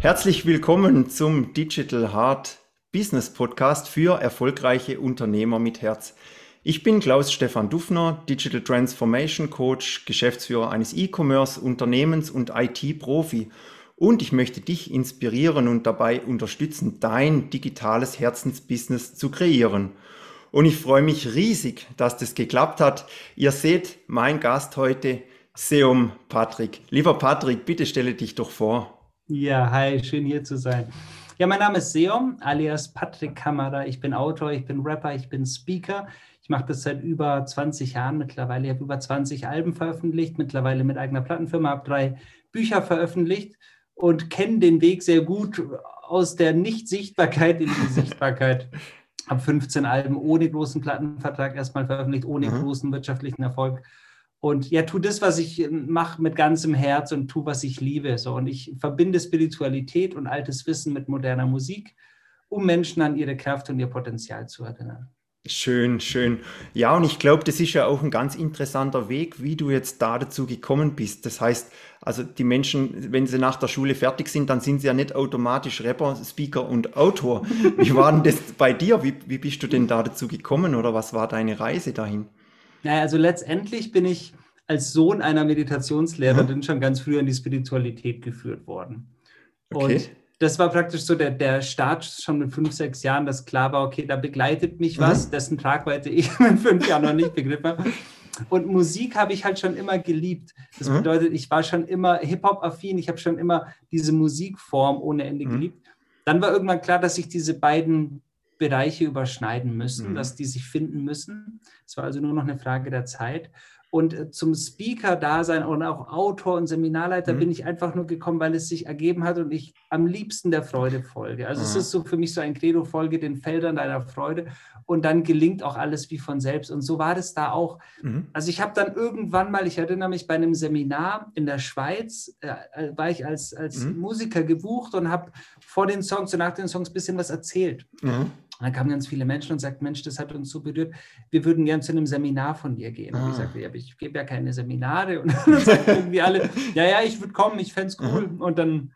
Herzlich willkommen zum Digital Heart Business Podcast für erfolgreiche Unternehmer mit Herz. Ich bin Klaus Stefan Dufner, Digital Transformation Coach, Geschäftsführer eines E-Commerce Unternehmens und IT-Profi. Und ich möchte dich inspirieren und dabei unterstützen, dein digitales Herzensbusiness zu kreieren. Und ich freue mich riesig, dass das geklappt hat. Ihr seht, mein Gast heute, Seum Patrick. Lieber Patrick, bitte stelle dich doch vor. Ja, hi, schön hier zu sein. Ja, mein Name ist Seom, alias Patrick Kammerer. Ich bin Autor, ich bin Rapper, ich bin Speaker. Ich mache das seit über 20 Jahren mittlerweile. Ich habe über 20 Alben veröffentlicht, mittlerweile mit eigener Plattenfirma, habe drei Bücher veröffentlicht und kenne den Weg sehr gut aus der Nicht-Sichtbarkeit in die Sichtbarkeit. habe 15 Alben ohne großen Plattenvertrag erstmal veröffentlicht, ohne mhm. großen wirtschaftlichen Erfolg und ja, tu das, was ich ähm, mache, mit ganzem Herz und tu, was ich liebe. So. Und ich verbinde Spiritualität und altes Wissen mit moderner Musik, um Menschen an ihre Kraft und ihr Potenzial zu erinnern. Schön, schön. Ja, und ich glaube, das ist ja auch ein ganz interessanter Weg, wie du jetzt da dazu gekommen bist. Das heißt, also die Menschen, wenn sie nach der Schule fertig sind, dann sind sie ja nicht automatisch Rapper, Speaker und Autor. Wie war denn das bei dir? Wie, wie bist du denn da dazu gekommen oder was war deine Reise dahin? Naja, also letztendlich bin ich als Sohn einer Meditationslehrerin mhm. schon ganz früh in die Spiritualität geführt worden. Okay. Und das war praktisch so der, der Start schon mit fünf, sechs Jahren, dass klar war, okay, da begleitet mich mhm. was, dessen Tragweite ich mit fünf Jahren noch nicht begriffen habe. Und Musik habe ich halt schon immer geliebt. Das mhm. bedeutet, ich war schon immer Hip-Hop-affin, ich habe schon immer diese Musikform ohne Ende mhm. geliebt. Dann war irgendwann klar, dass ich diese beiden Bereiche überschneiden müssen, mhm. dass die sich finden müssen. Es war also nur noch eine Frage der Zeit. Und äh, zum Speaker-Dasein und auch Autor und Seminarleiter mhm. bin ich einfach nur gekommen, weil es sich ergeben hat und ich am liebsten der Freude folge. Also mhm. es ist so für mich so ein Credo, folge den Feldern deiner Freude und dann gelingt auch alles wie von selbst. Und so war das da auch. Mhm. Also ich habe dann irgendwann mal, ich erinnere mich, bei einem Seminar in der Schweiz, äh, äh war ich als, als mhm. Musiker gebucht und habe vor den Songs und nach den Songs ein bisschen was erzählt. Und dann kamen ganz viele Menschen und sagten, Mensch, das hat uns so berührt, wir würden gern zu einem Seminar von dir gehen. Ah. Und ich ah. sagte, ja, ich gebe ja keine Seminare. Und dann sagten irgendwie alle, ja, ja, ich würde kommen, ich fände es cool. Mhm. Und dann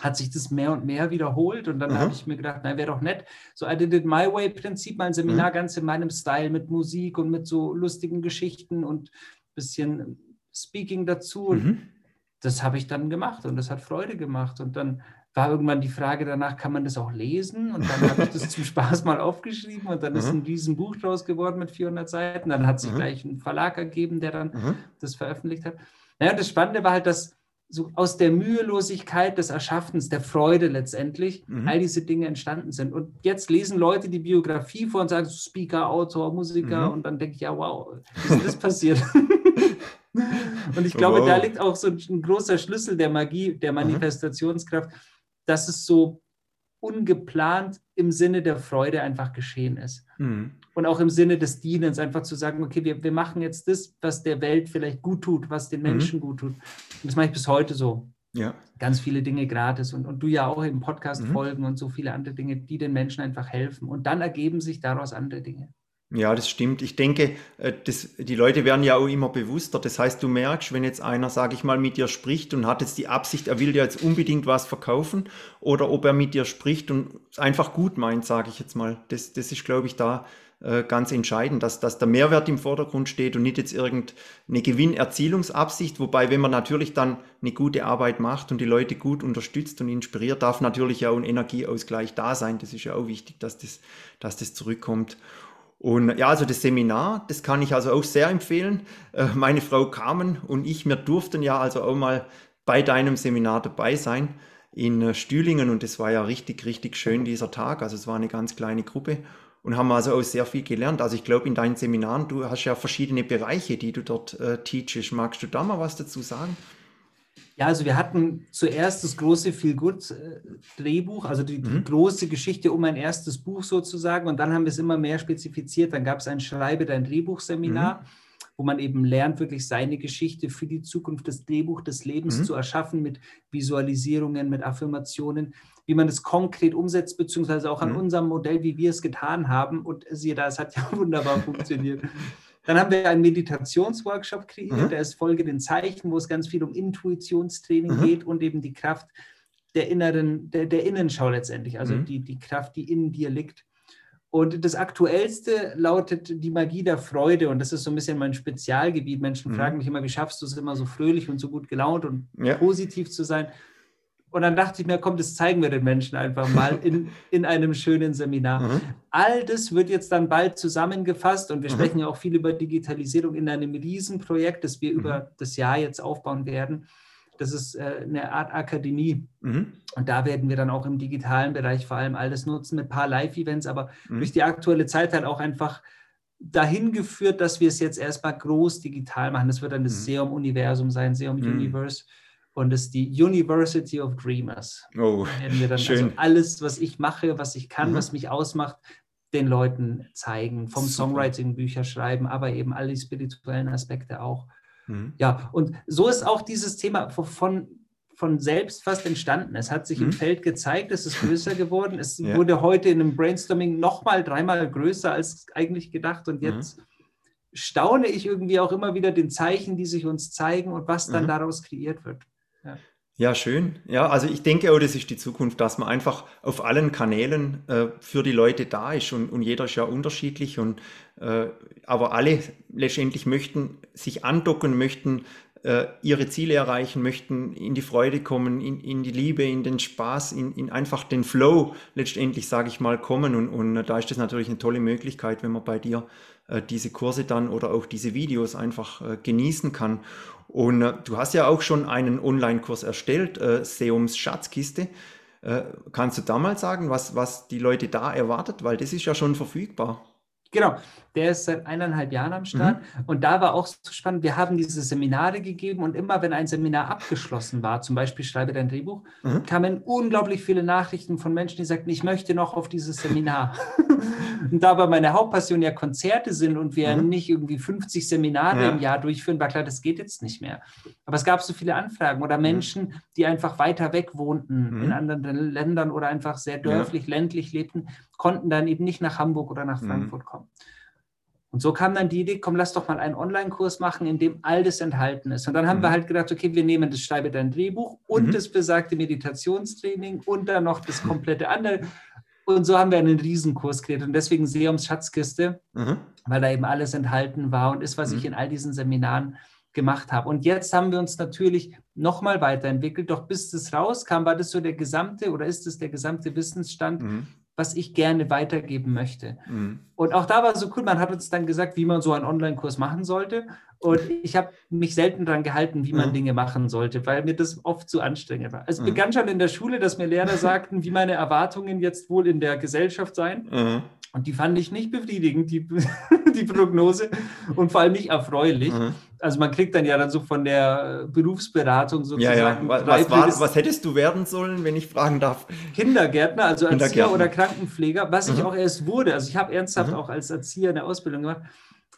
hat sich das mehr und mehr wiederholt. Und dann mhm. habe ich mir gedacht, na, wäre doch nett. So I did it my way Prinzip, mein Seminar mhm. ganz in meinem Style mit Musik und mit so lustigen Geschichten und ein bisschen Speaking dazu. Und mhm. das habe ich dann gemacht und das hat Freude gemacht. Und dann war irgendwann die Frage danach, kann man das auch lesen? Und dann habe ich das zum Spaß mal aufgeschrieben und dann mhm. ist ein Riesenbuch draus geworden mit 400 Seiten. Dann hat sich mhm. gleich ein Verlag ergeben, der dann mhm. das veröffentlicht hat. Naja, das Spannende war halt, dass so aus der Mühelosigkeit des Erschaffens, der Freude letztendlich, mhm. all diese Dinge entstanden sind. Und jetzt lesen Leute die Biografie vor und sagen, Speaker, Autor, Musiker. Mhm. Und dann denke ich, ja, wow, wie ist das passiert? und ich glaube, wow. da liegt auch so ein großer Schlüssel der Magie, der mhm. Manifestationskraft dass es so ungeplant im Sinne der Freude einfach geschehen ist. Mhm. Und auch im Sinne des Dienens, einfach zu sagen, okay, wir, wir machen jetzt das, was der Welt vielleicht gut tut, was den mhm. Menschen mhm. gut tut. Und das mache ich bis heute so. Ja. Ganz viele Dinge gratis und, und du ja auch im Podcast mhm. folgen und so viele andere Dinge, die den Menschen einfach helfen. Und dann ergeben sich daraus andere Dinge. Ja, das stimmt. Ich denke, äh, das, die Leute werden ja auch immer bewusster. Das heißt, du merkst, wenn jetzt einer, sage ich mal, mit dir spricht und hat jetzt die Absicht, er will dir jetzt unbedingt was verkaufen oder ob er mit dir spricht und es einfach gut meint, sage ich jetzt mal. Das, das ist, glaube ich, da äh, ganz entscheidend, dass, dass der Mehrwert im Vordergrund steht und nicht jetzt irgendeine Gewinnerzielungsabsicht. Wobei, wenn man natürlich dann eine gute Arbeit macht und die Leute gut unterstützt und inspiriert, darf natürlich auch ein Energieausgleich da sein. Das ist ja auch wichtig, dass das, dass das zurückkommt. Und ja, also das Seminar, das kann ich also auch sehr empfehlen. Äh, meine Frau Carmen und ich, wir durften ja also auch mal bei deinem Seminar dabei sein in äh, Stühlingen und das war ja richtig, richtig schön dieser Tag. Also es war eine ganz kleine Gruppe und haben also auch sehr viel gelernt. Also ich glaube in deinen Seminaren, du hast ja verschiedene Bereiche, die du dort äh, teachst. Magst du da mal was dazu sagen? Ja, also wir hatten zuerst das große Feel Good Drehbuch, also die, mhm. große Geschichte um ein erstes Buch sozusagen. Und dann haben wir es immer mehr spezifiziert. Dann gab es ein Schreibe, dein Drehbuchseminar, mhm. wo man eben lernt, wirklich seine Geschichte für die Zukunft, das Drehbuch des Lebens mhm. zu erschaffen mit Visualisierungen, mit Affirmationen, wie man das konkret umsetzt, beziehungsweise auch an mhm. unserem Modell, wie wir es getan haben. Und siehe da, es hat ja wunderbar funktioniert. Dann haben wir einen Meditationsworkshop kreiert, mhm. der ist Folge den Zeichen, wo es ganz viel um Intuitionstraining mhm. geht und eben die Kraft der inneren, der, der Innenschau letztendlich, also mhm. die, die Kraft, die in dir liegt. Und das Aktuellste lautet die Magie der Freude. Und das ist so ein bisschen mein Spezialgebiet. Menschen mhm. fragen mich immer, wie schaffst du es immer so fröhlich und so gut gelaunt und ja. positiv zu sein? Und dann dachte ich mir, komm, das zeigen wir den Menschen einfach mal in, in einem schönen Seminar. Mhm. All das wird jetzt dann bald zusammengefasst und wir mhm. sprechen ja auch viel über Digitalisierung in einem Riesenprojekt, das wir mhm. über das Jahr jetzt aufbauen werden. Das ist äh, eine Art Akademie. Mhm. Und da werden wir dann auch im digitalen Bereich vor allem alles nutzen mit ein paar Live-Events, aber mhm. durch die aktuelle Zeit halt auch einfach dahin geführt, dass wir es jetzt erstmal groß digital machen. Das wird dann das mhm. Seum-Universum sein, Seum mhm. Und das ist die University of Dreamers. Oh, dann schön. Also alles, was ich mache, was ich kann, mhm. was mich ausmacht, den Leuten zeigen. Vom Super. Songwriting, Bücher schreiben, aber eben alle spirituellen Aspekte auch. Mhm. Ja, und so ist auch dieses Thema von, von selbst fast entstanden. Es hat sich mhm. im Feld gezeigt, es ist größer geworden. Es ja. wurde heute in einem Brainstorming nochmal dreimal größer als eigentlich gedacht. Und mhm. jetzt mhm. staune ich irgendwie auch immer wieder den Zeichen, die sich uns zeigen und was dann mhm. daraus kreiert wird. Ja. Schön. Ja, also ich denke auch, das ist die Zukunft, dass man einfach auf allen Kanälen äh, für die Leute da ist und, und jeder ist ja unterschiedlich und äh, aber alle letztendlich möchten sich andocken, möchten äh, ihre Ziele erreichen, möchten in die Freude kommen, in, in die Liebe, in den Spaß, in, in einfach den Flow letztendlich, sage ich mal, kommen und, und da ist das natürlich eine tolle Möglichkeit, wenn man bei dir diese Kurse dann oder auch diese Videos einfach äh, genießen kann. Und äh, du hast ja auch schon einen Online-Kurs erstellt, äh, Seums Schatzkiste. Äh, kannst du da mal sagen, was, was die Leute da erwartet? Weil das ist ja schon verfügbar. Genau, der ist seit eineinhalb Jahren am Start. Mhm. Und da war auch so spannend, wir haben diese Seminare gegeben und immer wenn ein Seminar abgeschlossen war, zum Beispiel schreibe dein Drehbuch, mhm. kamen unglaublich viele Nachrichten von Menschen, die sagten, ich möchte noch auf dieses Seminar. und da aber meine Hauptpassion ja Konzerte sind und wir mhm. nicht irgendwie 50 Seminare ja. im Jahr durchführen, war klar, das geht jetzt nicht mehr. Aber es gab so viele Anfragen oder mhm. Menschen, die einfach weiter weg wohnten in mhm. anderen Ländern oder einfach sehr dörflich, ja. ländlich lebten, konnten dann eben nicht nach Hamburg oder nach mhm. Frankfurt kommen. Und so kam dann die Idee, komm, lass doch mal einen Online-Kurs machen, in dem all das enthalten ist. Und dann haben mhm. wir halt gedacht, okay, wir nehmen das Schreibe dein Drehbuch und mhm. das besagte Meditationstraining und dann noch das komplette andere. Und so haben wir einen Riesenkurs kreiert. Und deswegen Seums Schatzkiste, mhm. weil da eben alles enthalten war und ist, was ich mhm. in all diesen Seminaren gemacht habe. Und jetzt haben wir uns natürlich nochmal weiterentwickelt. Doch bis das rauskam, war das so der gesamte oder ist es der gesamte Wissensstand, mhm was ich gerne weitergeben möchte. Mhm. Und auch da war es so cool, man hat uns dann gesagt, wie man so einen Online-Kurs machen sollte. Und ich habe mich selten daran gehalten, wie man mhm. Dinge machen sollte, weil mir das oft zu anstrengend war. Es mhm. begann schon in der Schule, dass mir Lehrer sagten, wie meine Erwartungen jetzt wohl in der Gesellschaft seien. Und die fand ich nicht befriedigend, die, die Prognose, und vor allem nicht erfreulich. Mhm. Also man kriegt dann ja dann so von der Berufsberatung sozusagen. Ja, ja. Was, war, was hättest du werden sollen, wenn ich fragen darf? Kindergärtner, also Erzieher oder Krankenpfleger, was mhm. ich auch erst wurde. Also ich habe ernsthaft mhm. auch als Erzieher eine Ausbildung gemacht.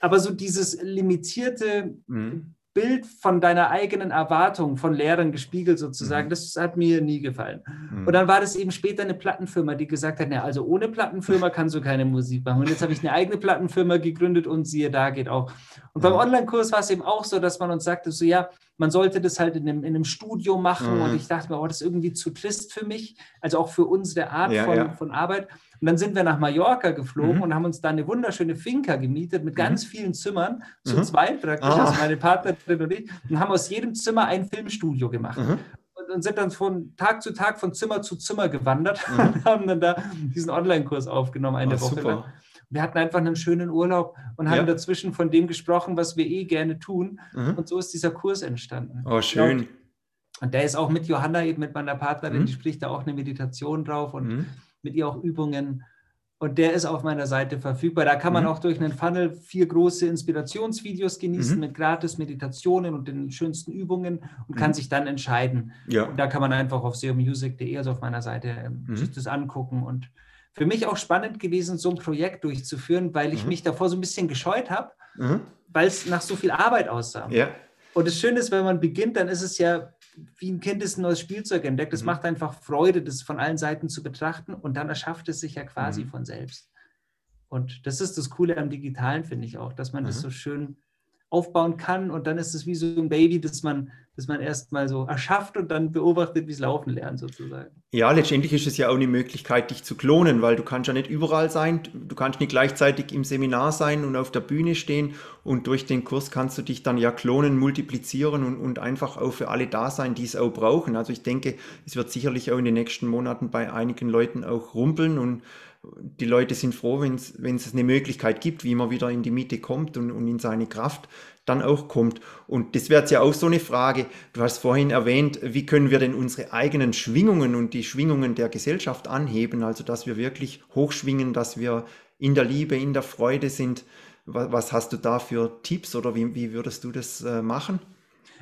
Aber so dieses limitierte mhm. Bild von deiner eigenen Erwartung von Lehrern gespiegelt sozusagen, mhm. das hat mir nie gefallen. Mhm. Und dann war das eben später eine Plattenfirma, die gesagt hat, na, also ohne Plattenfirma kannst du keine Musik machen. Und jetzt habe ich eine eigene Plattenfirma gegründet und siehe, da geht auch. Und beim Online-Kurs war es eben auch so, dass man uns sagte, so ja, man sollte das halt in einem, in einem Studio machen. Mhm. Und ich dachte mir, oh, das ist irgendwie zu trist für mich, also auch für unsere Art ja, von, ja. von Arbeit. Und dann sind wir nach Mallorca geflogen mhm. und haben uns da eine wunderschöne Finca gemietet mit ganz mhm. vielen Zimmern, zu mhm. zweit praktisch, ah. also meine Partnerin und ich, und haben aus jedem Zimmer ein Filmstudio gemacht mhm. und sind dann von Tag zu Tag von Zimmer zu Zimmer gewandert mhm. und haben dann da diesen Online-Kurs aufgenommen eine oh, Woche super. lang. Wir hatten einfach einen schönen Urlaub und haben ja. dazwischen von dem gesprochen, was wir eh gerne tun. Mhm. Und so ist dieser Kurs entstanden. Oh, schön. Und der ist auch mit Johanna, eben mit meiner Partnerin, mhm. die spricht da auch eine Meditation drauf und mhm mit ihr auch Übungen. Und der ist auf meiner Seite verfügbar. Da kann man mhm. auch durch einen Funnel vier große Inspirationsvideos genießen mhm. mit gratis Meditationen und den schönsten Übungen und mhm. kann sich dann entscheiden. Ja. Und da kann man einfach auf seomusic.de, also auf meiner Seite, ähm, mhm. sich das angucken. Und für mich auch spannend gewesen, so ein Projekt durchzuführen, weil ich mhm. mich davor so ein bisschen gescheut habe, mhm. weil es nach so viel Arbeit aussah. Ja. Und das Schöne ist, wenn man beginnt, dann ist es ja wie ein Kind ist ein neues Spielzeug entdeckt. Es mhm. macht einfach Freude, das von allen Seiten zu betrachten und dann erschafft es sich ja quasi mhm. von selbst. Und das ist das Coole am Digitalen, finde ich auch, dass man mhm. das so schön aufbauen kann und dann ist es wie so ein Baby, das man, das man erstmal so erschafft und dann beobachtet, wie es laufen lernt sozusagen. Ja, letztendlich ist es ja auch eine Möglichkeit, dich zu klonen, weil du kannst ja nicht überall sein, du kannst nicht gleichzeitig im Seminar sein und auf der Bühne stehen und durch den Kurs kannst du dich dann ja klonen, multiplizieren und, und einfach auch für alle da sein, die es auch brauchen. Also ich denke, es wird sicherlich auch in den nächsten Monaten bei einigen Leuten auch rumpeln und die Leute sind froh, wenn es eine Möglichkeit gibt, wie man wieder in die Mitte kommt und, und in seine Kraft dann auch kommt. Und das wäre jetzt ja auch so eine Frage. Du hast vorhin erwähnt, wie können wir denn unsere eigenen Schwingungen und die Schwingungen der Gesellschaft anheben, also dass wir wirklich hochschwingen, dass wir in der Liebe, in der Freude sind. Was, was hast du da für Tipps oder wie, wie würdest du das äh, machen?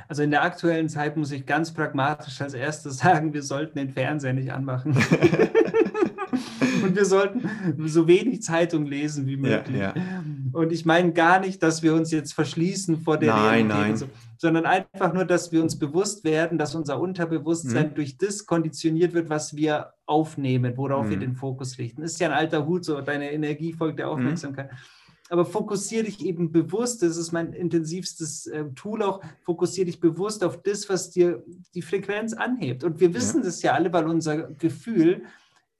Also in der aktuellen Zeit muss ich ganz pragmatisch als erstes sagen, wir sollten den Fernseher nicht anmachen. und wir sollten so wenig Zeitung lesen wie möglich. Ja, ja. Und ich meine gar nicht, dass wir uns jetzt verschließen vor der nein, Realität, nein. So, sondern einfach nur, dass wir uns bewusst werden, dass unser Unterbewusstsein mhm. durch das konditioniert wird, was wir aufnehmen, worauf mhm. wir den Fokus richten. Das ist ja ein alter Hut, so deine Energie folgt der mhm. Aufmerksamkeit. Mhm aber fokussiere dich eben bewusst, das ist mein intensivstes äh, Tool auch, fokussiere dich bewusst auf das, was dir die Frequenz anhebt. Und wir wissen ja. das ja alle, weil unser Gefühl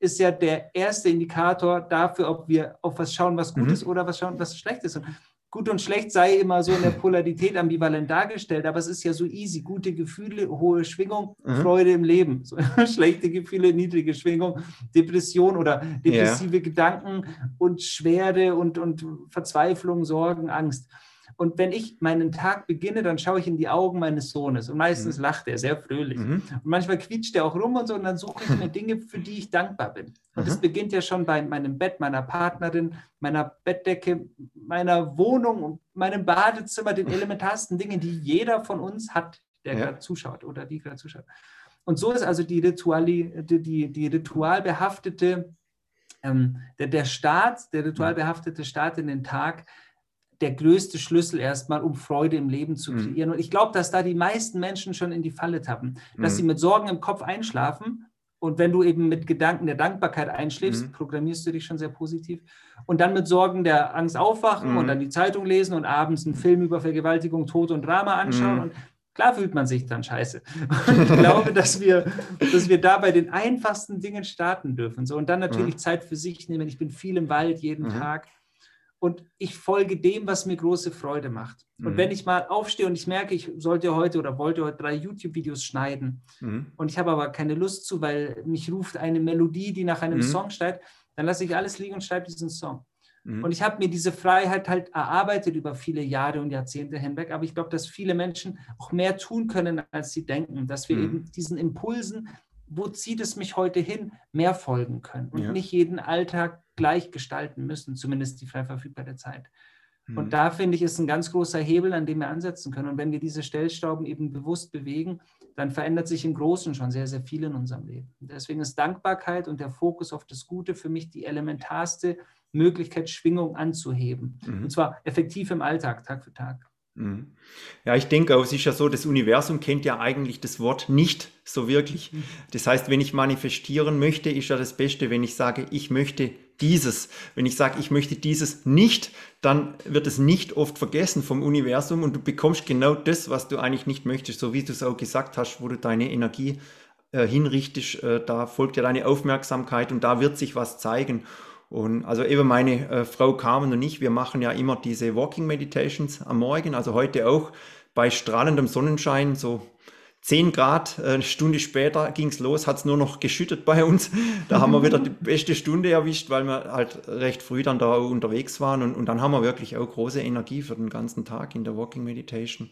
ist ja der erste Indikator dafür, ob wir auf was schauen, was gut mhm. ist oder was schauen, was schlecht ist. Und gut und schlecht sei immer so in der Polarität ambivalent dargestellt, aber es ist ja so easy. Gute Gefühle, hohe Schwingung, mhm. Freude im Leben. So, schlechte Gefühle, niedrige Schwingung, Depression oder depressive yeah. Gedanken und Schwere und, und Verzweiflung, Sorgen, Angst. Und wenn ich meinen Tag beginne, dann schaue ich in die Augen meines Sohnes. Und meistens mhm. lacht er sehr fröhlich. Mhm. Und manchmal quietscht er auch rum und so. Und dann suche ich mir Dinge, für die ich dankbar bin. Und mhm. das beginnt ja schon bei meinem Bett, meiner Partnerin, meiner Bettdecke, meiner Wohnung, meinem Badezimmer, den elementarsten Dingen, die jeder von uns hat, der ja. gerade zuschaut oder die gerade zuschaut. Und so ist also die, Rituali, die, die, die ritualbehaftete, ähm, der, der Start, der ritualbehaftete Start in den Tag der größte Schlüssel erstmal, um Freude im Leben zu mhm. kreieren. Mhm. Und ich glaube, dass da die meisten Menschen schon in die Falle tappen, dass mhm. sie mit Sorgen im Kopf einschlafen. Und wenn du eben mit Gedanken der Dankbarkeit einschläfst, mhm. programmierst du dich schon sehr positiv. Und dann mit Sorgen der Angst aufwachen und mhm. dann die Zeitung lesen und abends einen Film über Vergewaltigung, Tod und Drama anschauen. Mhm. Und klar fühlt man sich dann scheiße. Und ich glaube, dass wir, dass wir da bei den einfachsten Dingen starten dürfen. So, und dann natürlich Zeit für sich nehmen. Ich bin viel im Wald jeden Tag und ich folge dem, was mir große Freude macht. Und mhm. wenn ich mal aufstehe und ich merke, ich sollte heute oder wollte heute drei YouTube-Videos schneiden mhm. und ich habe aber keine Lust zu, weil mich ruft eine Melodie, die nach einem mhm. Song steigt, dann lasse ich alles liegen und schreibe diesen Song. Mhm. Und ich habe mir diese Freiheit halt erarbeitet über viele Jahre und Jahrzehnte hinweg. Aber ich glaube, dass viele Menschen auch mehr tun können, als sie denken, dass wir mhm. eben diesen Impulsen wo zieht es mich heute hin, mehr folgen können und ja. nicht jeden Alltag gleich gestalten müssen, zumindest die frei verfügbare Zeit. Mhm. Und da finde ich, ist ein ganz großer Hebel, an dem wir ansetzen können. Und wenn wir diese Stellstauben eben bewusst bewegen, dann verändert sich im Großen schon sehr, sehr viel in unserem Leben. Deswegen ist Dankbarkeit und der Fokus auf das Gute für mich die elementarste Möglichkeit, Schwingung anzuheben. Mhm. Und zwar effektiv im Alltag, Tag für Tag. Mhm. Ja, ich denke auch, es ist ja so, das Universum kennt ja eigentlich das Wort nicht so wirklich. Mhm. Das heißt, wenn ich manifestieren möchte, ist ja das Beste, wenn ich sage, ich möchte dieses. Wenn ich sage, ich möchte dieses nicht, dann wird es nicht oft vergessen vom Universum und du bekommst genau das, was du eigentlich nicht möchtest, so wie du es auch gesagt hast, wo du deine Energie äh, hinrichtest, äh, da folgt ja deine Aufmerksamkeit und da wird sich was zeigen. Und also eben meine äh, Frau Carmen und ich, wir machen ja immer diese Walking Meditations am Morgen, also heute auch bei strahlendem Sonnenschein, so 10 Grad, äh, eine Stunde später ging es los, hat es nur noch geschüttet bei uns. Da haben wir wieder die beste Stunde erwischt, weil wir halt recht früh dann da unterwegs waren und, und dann haben wir wirklich auch große Energie für den ganzen Tag in der Walking Meditation.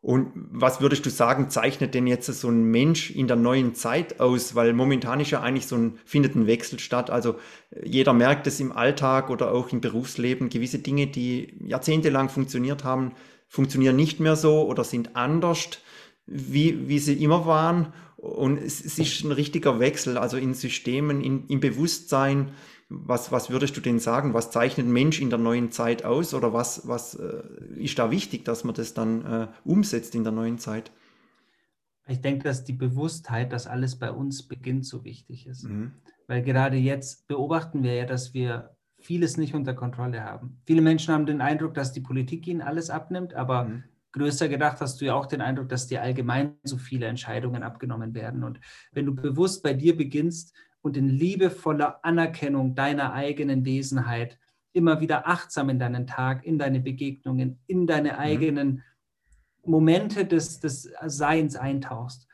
Und was würdest du sagen, zeichnet denn jetzt so ein Mensch in der neuen Zeit aus? Weil momentan ist ja eigentlich so ein, findet ein Wechsel statt. Also äh, jeder merkt es im Alltag oder auch im Berufsleben. Gewisse Dinge, die jahrzehntelang funktioniert haben, funktionieren nicht mehr so oder sind anders, wie, wie sie immer waren. Und es, es ist ein richtiger Wechsel, also in Systemen, in, im Bewusstsein, was, was würdest du denn sagen? Was zeichnet ein Mensch in der neuen Zeit aus oder was, was äh, ist da wichtig, dass man das dann äh, umsetzt in der neuen Zeit? Ich denke, dass die Bewusstheit, dass alles bei uns beginnt, so wichtig ist. Mhm. Weil gerade jetzt beobachten wir ja, dass wir vieles nicht unter Kontrolle haben. Viele Menschen haben den Eindruck, dass die Politik ihnen alles abnimmt, aber mhm. größer gedacht hast du ja auch den Eindruck, dass dir allgemein so viele Entscheidungen abgenommen werden. Und wenn du bewusst bei dir beginnst und in liebevoller Anerkennung deiner eigenen Wesenheit immer wieder achtsam in deinen Tag, in deine Begegnungen, in deine mhm. eigenen Momente des, des Seins eintauchst,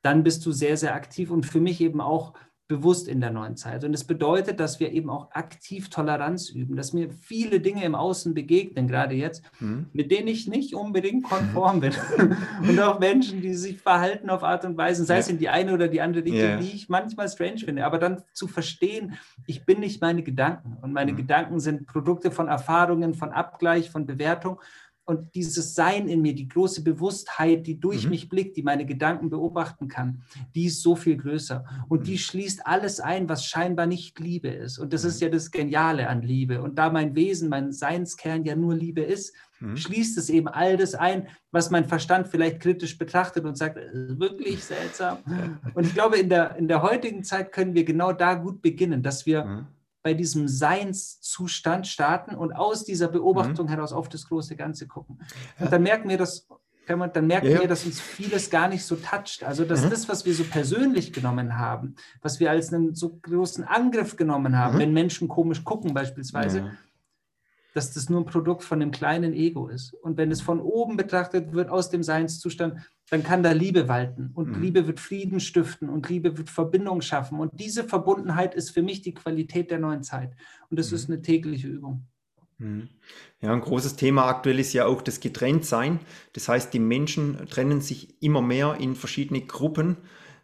dann bist du sehr, sehr aktiv und für mich eben auch bewusst in der neuen Zeit. Und es das bedeutet, dass wir eben auch aktiv Toleranz üben, dass mir viele Dinge im Außen begegnen, gerade jetzt, mhm. mit denen ich nicht unbedingt konform bin. und auch Menschen, die sich verhalten auf Art und Weise, sei ja. es in die eine oder die andere Richtung, yeah. die ich manchmal strange finde. Aber dann zu verstehen, ich bin nicht meine Gedanken und meine mhm. Gedanken sind Produkte von Erfahrungen, von Abgleich, von Bewertung und dieses Sein in mir, die große Bewusstheit, die durch mhm. mich blickt, die meine Gedanken beobachten kann, die ist so viel größer. Und die mhm. schließt alles ein, was scheinbar nicht Liebe ist. Und das mhm. ist ja das Geniale an Liebe. Und da mein Wesen, mein Seinskern ja nur Liebe ist, mhm. schließt es eben all das ein, was mein Verstand vielleicht kritisch betrachtet und sagt, wirklich seltsam. Und ich glaube, in der, in der heutigen Zeit können wir genau da gut beginnen, dass wir mhm bei diesem Seinszustand starten und aus dieser Beobachtung mhm. heraus auf das große Ganze gucken. Und dann merken wir, dass man, dann merken ja, wir, dass uns vieles gar nicht so toucht. Also dass mhm. das, was wir so persönlich genommen haben, was wir als einen so großen Angriff genommen haben, mhm. wenn Menschen komisch gucken beispielsweise, dass das nur ein Produkt von einem kleinen Ego ist. Und wenn es von oben betrachtet wird, aus dem Seinszustand, dann kann da Liebe walten. Und mhm. Liebe wird Frieden stiften und Liebe wird Verbindung schaffen. Und diese Verbundenheit ist für mich die Qualität der neuen Zeit. Und das mhm. ist eine tägliche Übung. Mhm. Ja, ein großes Thema aktuell ist ja auch das Getrenntsein. Das heißt, die Menschen trennen sich immer mehr in verschiedene Gruppen.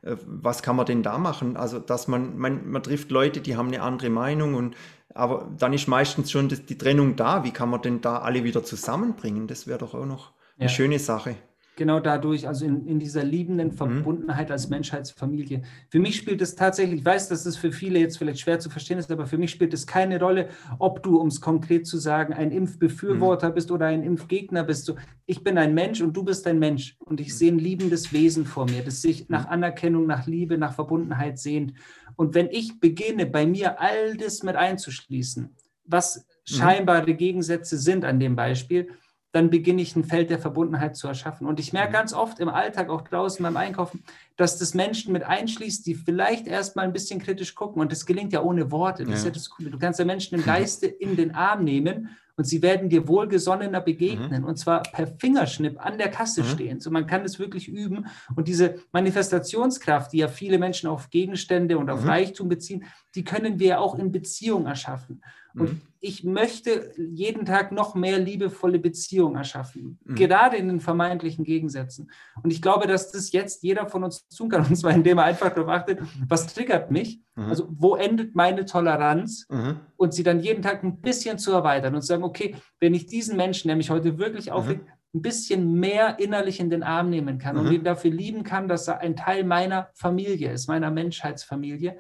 Äh, was kann man denn da machen? Also, dass man, man, man trifft Leute, die haben eine andere Meinung und aber dann ist meistens schon die Trennung da. Wie kann man denn da alle wieder zusammenbringen? Das wäre doch auch noch eine ja. schöne Sache. Genau dadurch, also in, in dieser liebenden mhm. Verbundenheit als Menschheitsfamilie. Für mich spielt es tatsächlich, ich weiß, dass das für viele jetzt vielleicht schwer zu verstehen ist, aber für mich spielt es keine Rolle, ob du, um es konkret zu sagen, ein Impfbefürworter mhm. bist oder ein Impfgegner bist. Ich bin ein Mensch und du bist ein Mensch. Und ich mhm. sehe ein liebendes Wesen vor mir, das sich nach mhm. Anerkennung, nach Liebe, nach Verbundenheit sehnt. Und wenn ich beginne, bei mir all das mit einzuschließen, was scheinbare Gegensätze sind an dem Beispiel, dann beginne ich ein Feld der Verbundenheit zu erschaffen. Und ich merke ganz oft im Alltag, auch draußen beim Einkaufen, dass das Menschen mit einschließt, die vielleicht erstmal ein bisschen kritisch gucken. Und das gelingt ja ohne Worte. Das ja. ist ja das Coole. Du kannst ja Menschen im Geiste in den Arm nehmen und sie werden dir wohlgesonnener begegnen mhm. und zwar per Fingerschnipp an der Kasse mhm. stehen. So man kann es wirklich üben und diese Manifestationskraft, die ja viele Menschen auf Gegenstände und auf mhm. Reichtum beziehen, die können wir auch in Beziehung erschaffen. Und mhm. ich möchte jeden Tag noch mehr liebevolle Beziehungen erschaffen, mhm. gerade in den vermeintlichen Gegensätzen. Und ich glaube, dass das jetzt jeder von uns tun kann, und zwar indem er einfach darauf achtet, was triggert mich, mhm. also wo endet meine Toleranz mhm. und sie dann jeden Tag ein bisschen zu erweitern und zu sagen, okay, wenn ich diesen Menschen, der mich heute wirklich mhm. aufregt, ein bisschen mehr innerlich in den Arm nehmen kann und mhm. ihn dafür lieben kann, dass er ein Teil meiner Familie ist, meiner Menschheitsfamilie,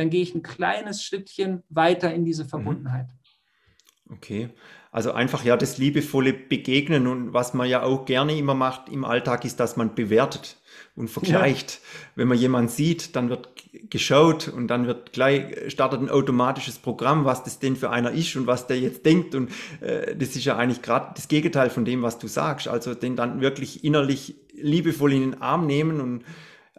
dann gehe ich ein kleines Schrittchen weiter in diese mhm. Verbundenheit. Okay, also einfach ja das liebevolle Begegnen und was man ja auch gerne immer macht im Alltag ist, dass man bewertet und vergleicht. Ja. Wenn man jemanden sieht, dann wird geschaut und dann wird gleich startet ein automatisches Programm, was das denn für einer ist und was der jetzt denkt und äh, das ist ja eigentlich gerade das Gegenteil von dem, was du sagst. Also den dann wirklich innerlich liebevoll in den Arm nehmen und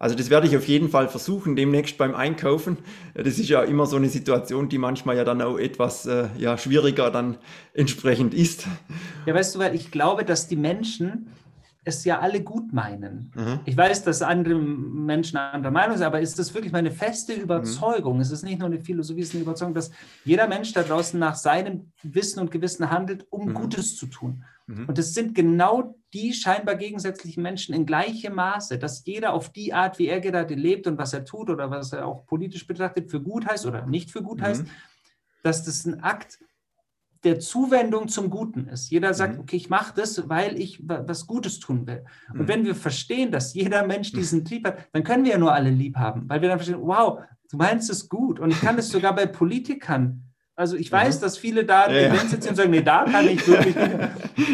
also das werde ich auf jeden Fall versuchen, demnächst beim Einkaufen. Das ist ja immer so eine Situation, die manchmal ja dann auch etwas äh, ja, schwieriger dann entsprechend ist. Ja, weißt du, weil ich glaube, dass die Menschen es ja alle gut meinen. Mhm. Ich weiß, dass andere Menschen anderer Meinung sind, aber ist das wirklich meine feste Überzeugung? Mhm. Es ist nicht nur eine Philosophie, es ist eine Überzeugung, dass jeder Mensch da draußen nach seinem Wissen und Gewissen handelt, um mhm. Gutes zu tun. Mhm. Und es sind genau die scheinbar gegensätzlichen Menschen in gleichem Maße, dass jeder auf die Art, wie er gerade lebt und was er tut oder was er auch politisch betrachtet, für gut heißt oder nicht für gut mhm. heißt, dass das ein Akt der Zuwendung zum Guten ist. Jeder sagt, mhm. okay, ich mache das, weil ich was Gutes tun will. Und mhm. wenn wir verstehen, dass jeder Mensch diesen Trieb hat, dann können wir ja nur alle lieb haben, weil wir dann verstehen, wow, du meinst es gut. Und ich kann es sogar bei Politikern also ich weiß, dass viele da ja, ja. sitzen und sagen, nee, da kann ich wirklich.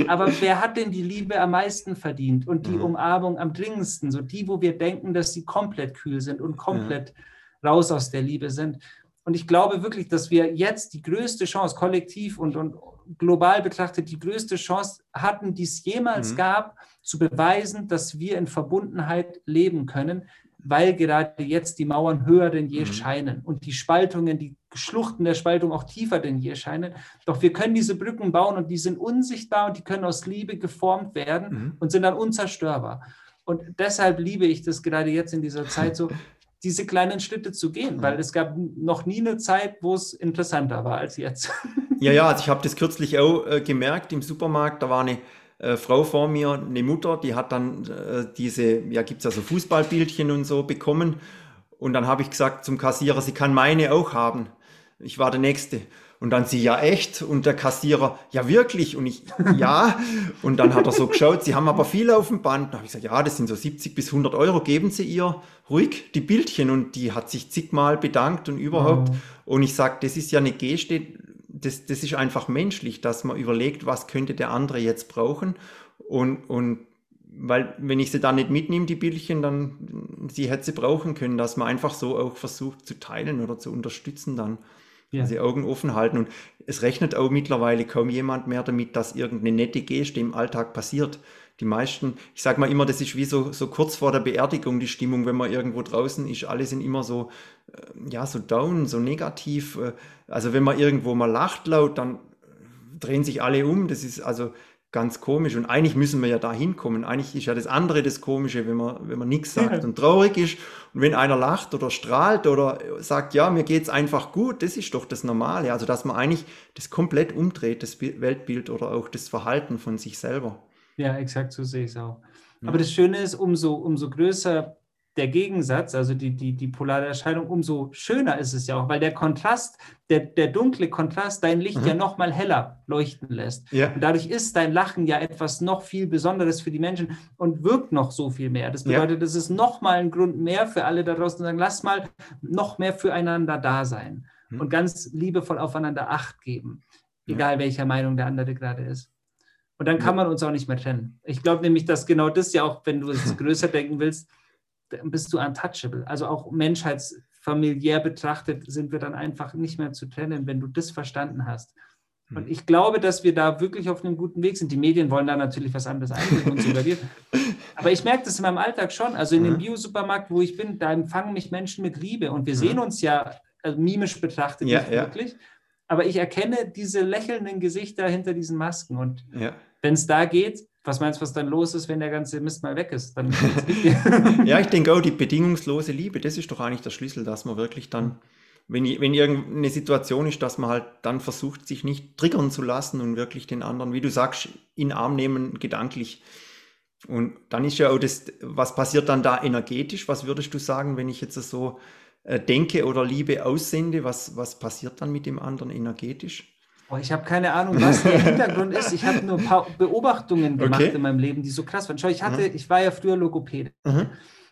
Aber wer hat denn die Liebe am meisten verdient und die mhm. Umarmung am dringendsten? So die, wo wir denken, dass sie komplett kühl sind und komplett ja. raus aus der Liebe sind. Und ich glaube wirklich, dass wir jetzt die größte Chance, kollektiv und, und global betrachtet, die größte Chance hatten, die es jemals mhm. gab, zu beweisen, dass wir in Verbundenheit leben können, weil gerade jetzt die Mauern höher denn je mhm. scheinen und die Spaltungen, die Schluchten der Spaltung auch tiefer denn je scheinen. Doch wir können diese Brücken bauen und die sind unsichtbar und die können aus Liebe geformt werden mhm. und sind dann unzerstörbar. Und deshalb liebe ich das gerade jetzt in dieser Zeit so, diese kleinen Schritte zu gehen, weil es gab noch nie eine Zeit, wo es interessanter war als jetzt. Ja, ja, also ich habe das kürzlich auch äh, gemerkt im Supermarkt, da war eine äh, Frau vor mir, eine Mutter, die hat dann äh, diese, ja, gibt es ja so Fußballbildchen und so bekommen. Und dann habe ich gesagt zum Kassierer, sie kann meine auch haben. Ich war der Nächste. Und dann sie, ja echt? Und der Kassierer, ja wirklich? Und ich, ja. Und dann hat er so geschaut, sie haben aber viel auf dem Band. Da habe ich gesagt, ja, das sind so 70 bis 100 Euro, geben Sie ihr ruhig die Bildchen. Und die hat sich zigmal bedankt und überhaupt. Oh. Und ich sage, das ist ja eine Geste, das, das ist einfach menschlich, dass man überlegt, was könnte der andere jetzt brauchen. Und, und weil wenn ich sie dann nicht mitnehme, die Bildchen, dann sie hätte sie brauchen können, dass man einfach so auch versucht zu teilen oder zu unterstützen dann ja. Also Augen offen halten. Und es rechnet auch mittlerweile kaum jemand mehr damit, dass irgendeine nette Geste im Alltag passiert. Die meisten, ich sage mal immer, das ist wie so, so kurz vor der Beerdigung die Stimmung, wenn man irgendwo draußen ist. Alle sind immer so, äh, ja, so down, so negativ. Äh, also wenn man irgendwo mal lacht laut, dann drehen sich alle um. Das ist also ganz komisch. Und eigentlich müssen wir ja da hinkommen. Eigentlich ist ja das andere das Komische, wenn man, wenn man nichts sagt und traurig ist. Und wenn einer lacht oder strahlt oder sagt, ja, mir geht es einfach gut, das ist doch das Normale. Also, dass man eigentlich das komplett umdreht, das Weltbild oder auch das Verhalten von sich selber. Ja, exakt so sehe ich es auch. Ja. Aber das Schöne ist, umso, umso größer der Gegensatz, also die, die, die polare Erscheinung, umso schöner ist es ja auch, weil der Kontrast, der, der dunkle Kontrast dein Licht mhm. ja noch mal heller leuchten lässt. Ja. Und dadurch ist dein Lachen ja etwas noch viel Besonderes für die Menschen und wirkt noch so viel mehr. Das bedeutet, es ja. ist noch mal ein Grund mehr für alle da draußen zu sagen, lass mal noch mehr füreinander da sein mhm. und ganz liebevoll aufeinander Acht geben, egal ja. welcher Meinung der andere gerade ist. Und dann kann man uns auch nicht mehr trennen. Ich glaube nämlich, dass genau das ja auch, wenn du es größer denken willst, bist du untouchable. Also auch menschheitsfamiliär betrachtet sind wir dann einfach nicht mehr zu trennen, wenn du das verstanden hast. Und hm. ich glaube, dass wir da wirklich auf einem guten Weg sind. Die Medien wollen da natürlich was anderes einbringen und suggerieren. Aber ich merke das in meinem Alltag schon. Also in dem Bio-Supermarkt, wo ich bin, da empfangen mich Menschen mit Liebe. Und wir sehen uns ja also mimisch betrachtet ja, nicht ja. wirklich. Aber ich erkenne diese lächelnden Gesichter hinter diesen Masken. Und ja. Wenn es da geht, was meinst du, was dann los ist, wenn der ganze Mist mal weg ist? Dann ja, ich denke auch, die bedingungslose Liebe, das ist doch eigentlich der Schlüssel, dass man wirklich dann, wenn, wenn irgendeine Situation ist, dass man halt dann versucht, sich nicht triggern zu lassen und wirklich den anderen, wie du sagst, in Arm nehmen, gedanklich. Und dann ist ja auch das, was passiert dann da energetisch? Was würdest du sagen, wenn ich jetzt so äh, denke oder Liebe aussende? Was, was passiert dann mit dem anderen energetisch? Oh, ich habe keine Ahnung, was der Hintergrund ist. Ich habe nur ein paar Beobachtungen gemacht okay. in meinem Leben, die so krass waren. Schau, ich hatte, mhm. ich war ja früher Logopäde. Mhm.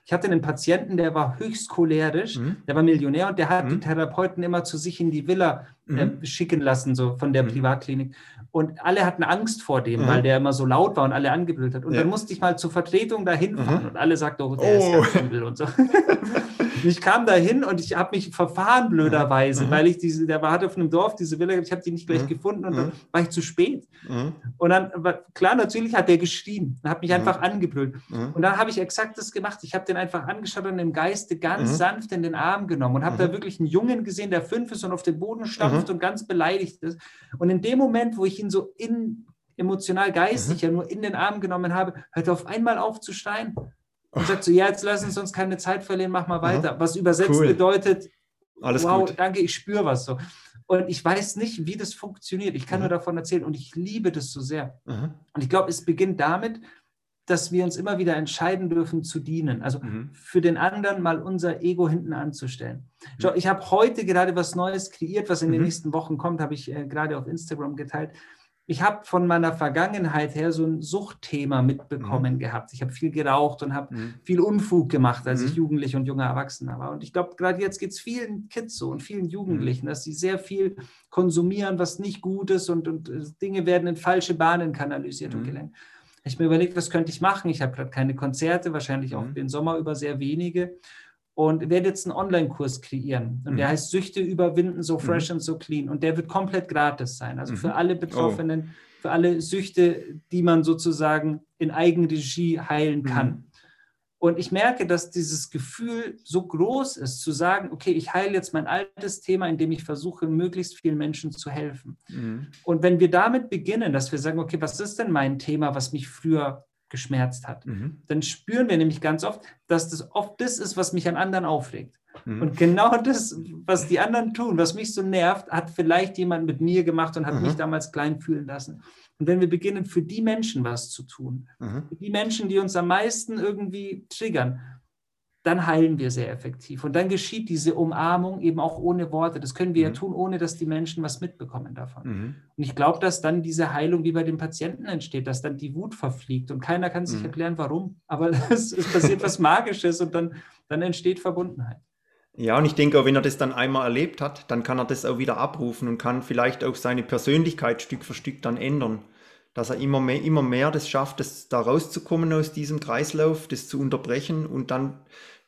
Ich hatte einen Patienten, der war höchst cholerisch, mhm. der war Millionär und der hat die mhm. Therapeuten immer zu sich in die Villa äh, mhm. schicken lassen, so von der mhm. Privatklinik. Und alle hatten Angst vor dem, weil der immer so laut war und alle angebrüllt hat. Und ja. dann musste ich mal zur Vertretung dahin fahren und alle sagten, oh, der oh. ist ganz übel und so. ich kam da hin und ich habe mich verfahren blöderweise, mhm. weil ich diese, der war hatte auf einem Dorf diese Villa, ich habe die nicht gleich mhm. gefunden und dann mhm. war ich zu spät. Mhm. Und dann, klar, natürlich hat der geschrien, hat mich mhm. einfach angebrüllt. Mhm. Und dann habe ich exakt das gemacht. Ich habe den einfach angeschaut und im Geiste ganz sanft in den Arm genommen und habe da wirklich einen Jungen gesehen, der fünf ist und auf den Boden stampft und ganz beleidigt ist. Und in dem Moment, wo ich ihn so in emotional geistig ja nur in den Arm genommen habe, hört er auf einmal auf zu schreien und sagt so, ja, jetzt lass uns uns keine Zeit verlieren, mach mal weiter. Was übersetzt cool. bedeutet, Alles wow, gut. danke, ich spüre was so. Und ich weiß nicht, wie das funktioniert. Ich kann Aha. nur davon erzählen und ich liebe das so sehr. Aha. Und ich glaube, es beginnt damit, dass wir uns immer wieder entscheiden dürfen zu dienen. Also mhm. für den anderen mal unser Ego hinten anzustellen. Mhm. Schau, ich habe heute gerade was Neues kreiert, was in mhm. den nächsten Wochen kommt, habe ich äh, gerade auf Instagram geteilt ich habe von meiner Vergangenheit her so ein Suchtthema mitbekommen mhm. gehabt. Ich habe viel geraucht und habe mhm. viel Unfug gemacht, als mhm. ich Jugendlich und junger Erwachsener war. Und ich glaube, gerade jetzt geht es vielen Kids so und vielen Jugendlichen, mhm. dass sie sehr viel konsumieren, was nicht gut ist und, und äh, Dinge werden in falsche Bahnen kanalisiert und mhm. gelenkt. Ich mir überlegt, was könnte ich machen? Ich habe gerade keine Konzerte, wahrscheinlich auch mhm. den Sommer über sehr wenige. Und werde jetzt einen Online-Kurs kreieren. Und mhm. der heißt Süchte überwinden, so fresh mhm. and so clean. Und der wird komplett gratis sein. Also mhm. für alle Betroffenen, oh. für alle Süchte, die man sozusagen in Eigenregie heilen mhm. kann. Und ich merke, dass dieses Gefühl so groß ist, zu sagen, okay, ich heile jetzt mein altes Thema, indem ich versuche, möglichst vielen Menschen zu helfen. Mhm. Und wenn wir damit beginnen, dass wir sagen, okay, was ist denn mein Thema, was mich früher geschmerzt hat, mhm. dann spüren wir nämlich ganz oft, dass das oft das ist, was mich an anderen aufregt. Mhm. Und genau das, was die anderen tun, was mich so nervt, hat vielleicht jemand mit mir gemacht und hat mhm. mich damals klein fühlen lassen. Und wenn wir beginnen, für die Menschen was zu tun, mhm. für die Menschen, die uns am meisten irgendwie triggern, dann heilen wir sehr effektiv. Und dann geschieht diese Umarmung eben auch ohne Worte. Das können wir mhm. ja tun, ohne dass die Menschen was mitbekommen davon. Mhm. Und ich glaube, dass dann diese Heilung wie bei den Patienten entsteht, dass dann die Wut verfliegt und keiner kann sich mhm. erklären, warum. Aber es, es passiert was Magisches und dann, dann entsteht Verbundenheit. Ja, und ich denke auch, wenn er das dann einmal erlebt hat, dann kann er das auch wieder abrufen und kann vielleicht auch seine Persönlichkeit Stück für Stück dann ändern. Dass er immer mehr, immer mehr das schafft, das da rauszukommen aus diesem Kreislauf, das zu unterbrechen und dann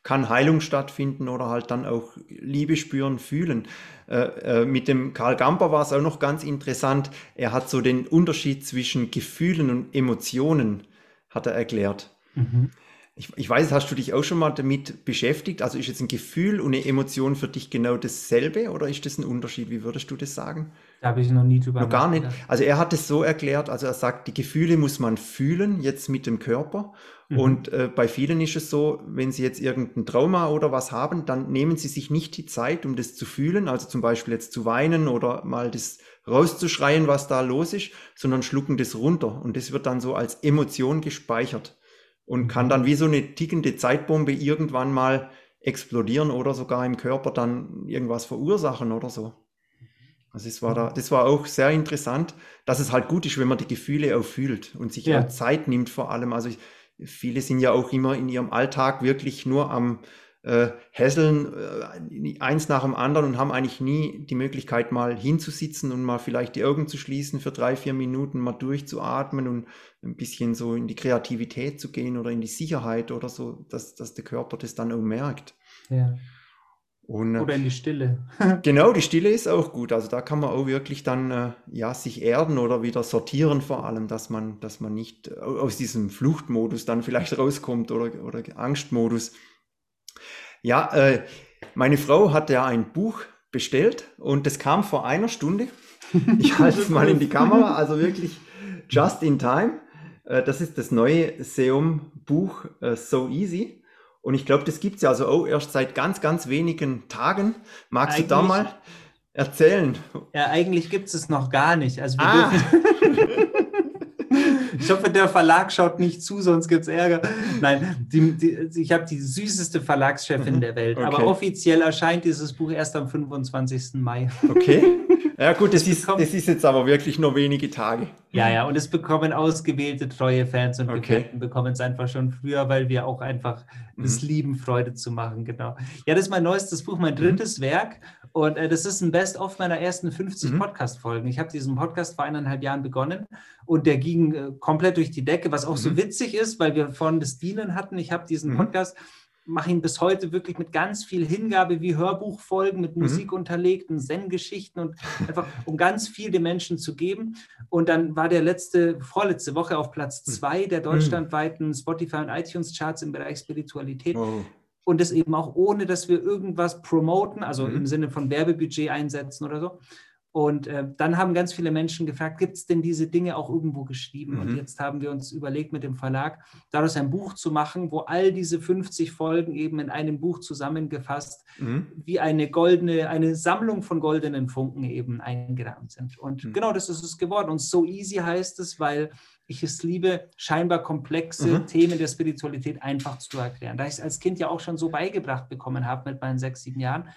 kann Heilung stattfinden oder halt dann auch Liebe spüren, fühlen. Äh, äh, mit dem Karl Gamper war es auch noch ganz interessant. Er hat so den Unterschied zwischen Gefühlen und Emotionen, hat er erklärt. Mhm. Ich, ich, weiß, hast du dich auch schon mal damit beschäftigt? Also ist jetzt ein Gefühl und eine Emotion für dich genau dasselbe oder ist das ein Unterschied? Wie würdest du das sagen? Da habe ich noch nie drüber noch gar nicht. Also er hat es so erklärt, also er sagt, die Gefühle muss man fühlen, jetzt mit dem Körper. Mhm. Und äh, bei vielen ist es so, wenn sie jetzt irgendein Trauma oder was haben, dann nehmen sie sich nicht die Zeit, um das zu fühlen, also zum Beispiel jetzt zu weinen oder mal das rauszuschreien, was da los ist, sondern schlucken das runter. Und das wird dann so als Emotion gespeichert und kann dann wie so eine tickende Zeitbombe irgendwann mal explodieren oder sogar im Körper dann irgendwas verursachen oder so. Also das war, da, das war auch sehr interessant, dass es halt gut ist, wenn man die Gefühle auch fühlt und sich ja. auch Zeit nimmt vor allem. Also ich, viele sind ja auch immer in ihrem Alltag wirklich nur am äh, hässeln äh, eins nach dem anderen und haben eigentlich nie die Möglichkeit, mal hinzusitzen und mal vielleicht die Augen zu schließen für drei, vier Minuten, mal durchzuatmen und ein bisschen so in die Kreativität zu gehen oder in die Sicherheit oder so, dass, dass der Körper das dann auch merkt. Ja. Und, äh, oder in die Stille. genau, die Stille ist auch gut. Also da kann man auch wirklich dann äh, ja, sich erden oder wieder sortieren vor allem, dass man, dass man nicht aus diesem Fluchtmodus dann vielleicht rauskommt oder, oder Angstmodus. Ja, äh, meine Frau hat ja ein Buch bestellt und das kam vor einer Stunde. Ich halte es mal in die Kamera, also wirklich just in time. Äh, das ist das neue Seum-Buch äh, So Easy. Und ich glaube, das gibt es ja also auch erst seit ganz, ganz wenigen Tagen. Magst eigentlich, du da mal erzählen? Ja, eigentlich gibt es es noch gar nicht. Also wir ah. dürfen Ich hoffe, der Verlag schaut nicht zu, sonst gibt es Ärger. Nein, die, die, ich habe die süßeste Verlagschefin mhm. der Welt. Okay. Aber offiziell erscheint dieses Buch erst am 25. Mai. Okay. Ja gut, das, ist, das ist jetzt aber wirklich nur wenige Tage. Ja, ja, und es bekommen ausgewählte treue Fans und okay. bekommen es einfach schon früher, weil wir auch einfach mhm. es lieben, Freude zu machen, genau. Ja, das ist mein neuestes Buch, mein mhm. drittes mhm. Werk und äh, das ist ein Best-of meiner ersten 50 mhm. Podcast-Folgen. Ich habe diesen Podcast vor eineinhalb Jahren begonnen und der ging äh, komplett durch die Decke, was auch so mhm. witzig ist, weil wir vorhin das Dienen hatten. Ich habe diesen. Podcast mache ihn bis heute wirklich mit ganz viel Hingabe wie Hörbuchfolgen, mit mhm. Musik unterlegten Zen-Geschichten und einfach um ganz viel den Menschen zu geben. Und dann war der letzte, vorletzte Woche auf Platz mhm. zwei der mhm. deutschlandweiten Spotify und iTunes Charts im Bereich Spiritualität. Oh. Und das eben auch ohne, dass wir irgendwas promoten, also mhm. im Sinne von Werbebudget einsetzen oder so, und äh, dann haben ganz viele Menschen gefragt, gibt es denn diese Dinge auch irgendwo geschrieben? Mhm. Und jetzt haben wir uns überlegt, mit dem Verlag daraus ein Buch zu machen, wo all diese 50 Folgen eben in einem Buch zusammengefasst, mhm. wie eine goldene, eine Sammlung von goldenen Funken eben eingerahmt sind. Und mhm. genau das ist es geworden. Und so easy heißt es, weil ich es liebe, scheinbar komplexe mhm. Themen der Spiritualität einfach zu erklären. Da ich es als Kind ja auch schon so beigebracht bekommen habe mit meinen sechs, sieben Jahren,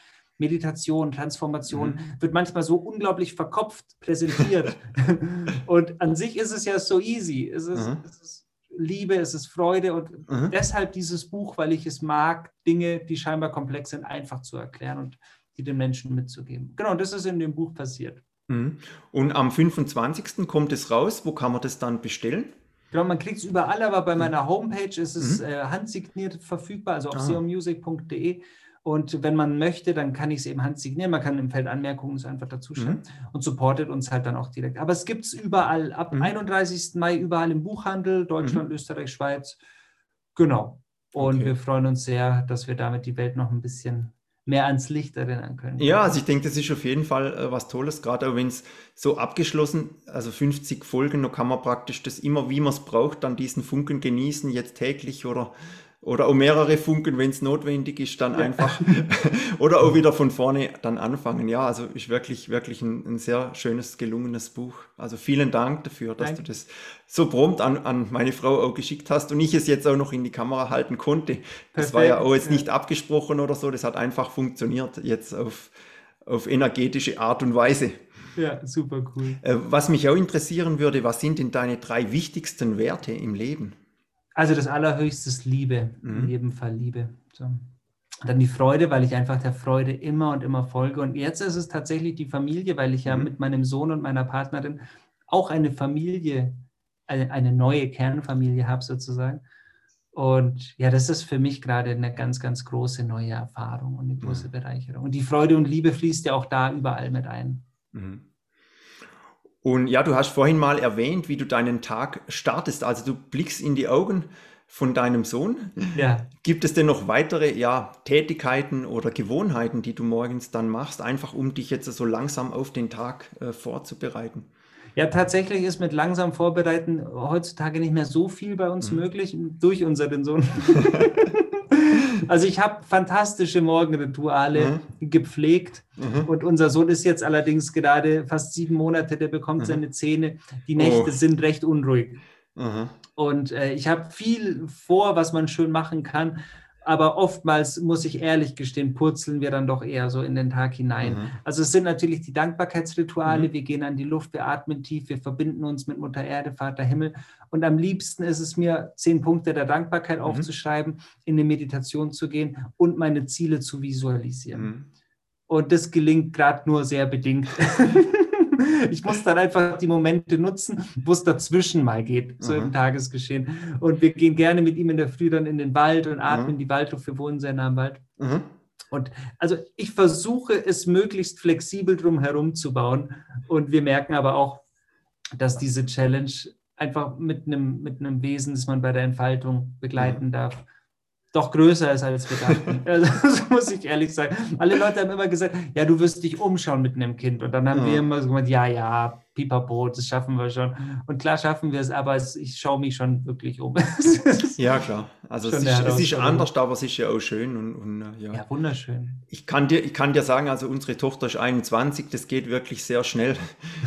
Meditation, Transformation, mhm. wird manchmal so unglaublich verkopft präsentiert. und an sich ist es ja so easy. Es ist, mhm. es ist Liebe, es ist Freude und mhm. deshalb dieses Buch, weil ich es mag, Dinge, die scheinbar komplex sind, einfach zu erklären und die den Menschen mitzugeben. Genau, das ist in dem Buch passiert. Mhm. Und am 25. kommt es raus. Wo kann man das dann bestellen? Genau, man kriegt es überall, aber bei meiner Homepage ist es mhm. äh, handsigniert verfügbar, also auf ah. seomusic.de. Und wenn man möchte, dann kann ich es eben handsignieren. Man kann im Feld Anmerkungen es einfach dazu schreiben mhm. und supportet uns halt dann auch direkt. Aber es gibt es überall, ab mhm. 31. Mai überall im Buchhandel, Deutschland, mhm. Österreich, Schweiz. Genau. Und okay. wir freuen uns sehr, dass wir damit die Welt noch ein bisschen mehr ans Licht erinnern können. Ja, also ich denke, das ist auf jeden Fall äh, was Tolles, gerade auch wenn es so abgeschlossen, also 50 Folgen, da kann man praktisch das immer, wie man es braucht, dann diesen Funken genießen, jetzt täglich oder oder auch mehrere Funken, wenn es notwendig ist, dann einfach oder auch wieder von vorne dann anfangen. Ja, also ist wirklich, wirklich ein, ein sehr schönes, gelungenes Buch. Also vielen Dank dafür, dass Danke. du das so prompt an, an meine Frau auch geschickt hast und ich es jetzt auch noch in die Kamera halten konnte. Das Perfekt. war ja auch jetzt nicht abgesprochen oder so, das hat einfach funktioniert jetzt auf, auf energetische Art und Weise. Ja, super cool. Äh, was mich auch interessieren würde, was sind denn deine drei wichtigsten Werte im Leben? Also das Allerhöchste ist Liebe, mhm. in jedem Fall Liebe. So. Dann die Freude, weil ich einfach der Freude immer und immer folge. Und jetzt ist es tatsächlich die Familie, weil ich ja mhm. mit meinem Sohn und meiner Partnerin auch eine Familie, eine, eine neue Kernfamilie habe sozusagen. Und ja, das ist für mich gerade eine ganz, ganz große neue Erfahrung und eine große mhm. Bereicherung. Und die Freude und Liebe fließt ja auch da überall mit ein. Mhm. Und ja, du hast vorhin mal erwähnt, wie du deinen Tag startest. Also du blickst in die Augen von deinem Sohn. Ja. Gibt es denn noch weitere ja, Tätigkeiten oder Gewohnheiten, die du morgens dann machst, einfach um dich jetzt so langsam auf den Tag äh, vorzubereiten? Ja, tatsächlich ist mit langsam Vorbereiten heutzutage nicht mehr so viel bei uns mhm. möglich durch unseren Sohn. Also ich habe fantastische Morgenrituale mhm. gepflegt mhm. und unser Sohn ist jetzt allerdings gerade fast sieben Monate, der bekommt mhm. seine Zähne. Die Nächte oh. sind recht unruhig. Mhm. Und äh, ich habe viel vor, was man schön machen kann aber oftmals muss ich ehrlich gestehen, purzeln wir dann doch eher so in den Tag hinein. Mhm. Also es sind natürlich die Dankbarkeitsrituale, mhm. wir gehen an die Luft, wir atmen tief, wir verbinden uns mit Mutter Erde, Vater Himmel. Und am liebsten ist es mir, zehn Punkte der Dankbarkeit mhm. aufzuschreiben, in eine Meditation zu gehen und meine Ziele zu visualisieren. Mhm. Und das gelingt gerade nur sehr bedingt. ich muss dann einfach die Momente nutzen, wo es dazwischen mal geht, so mhm. im Tagesgeschehen. Und wir gehen gerne mit ihm in der Früh dann in den Wald und atmen mhm. die Waldluft. Wir wohnen sehr nah am Wald. Mhm. Und also ich versuche es möglichst flexibel drum herum zu bauen. Und wir merken aber auch, dass diese Challenge einfach mit einem, mit einem Wesen, das man bei der Entfaltung begleiten mhm. darf, doch größer ist, als wir dachten. Also, das muss ich ehrlich sagen. Alle Leute haben immer gesagt, ja, du wirst dich umschauen mit einem Kind. Und dann haben ja. wir immer so gesagt, ja, ja, pipapo, das schaffen wir schon. Und klar schaffen wir es, aber es, ich schaue mich schon wirklich um. ja, klar. Also es ist, es ist, anders, aber es ist ja auch schön. Und, und äh, ja. ja. wunderschön. Ich kann, dir, ich kann dir sagen, also unsere Tochter ist 21, das geht wirklich sehr schnell.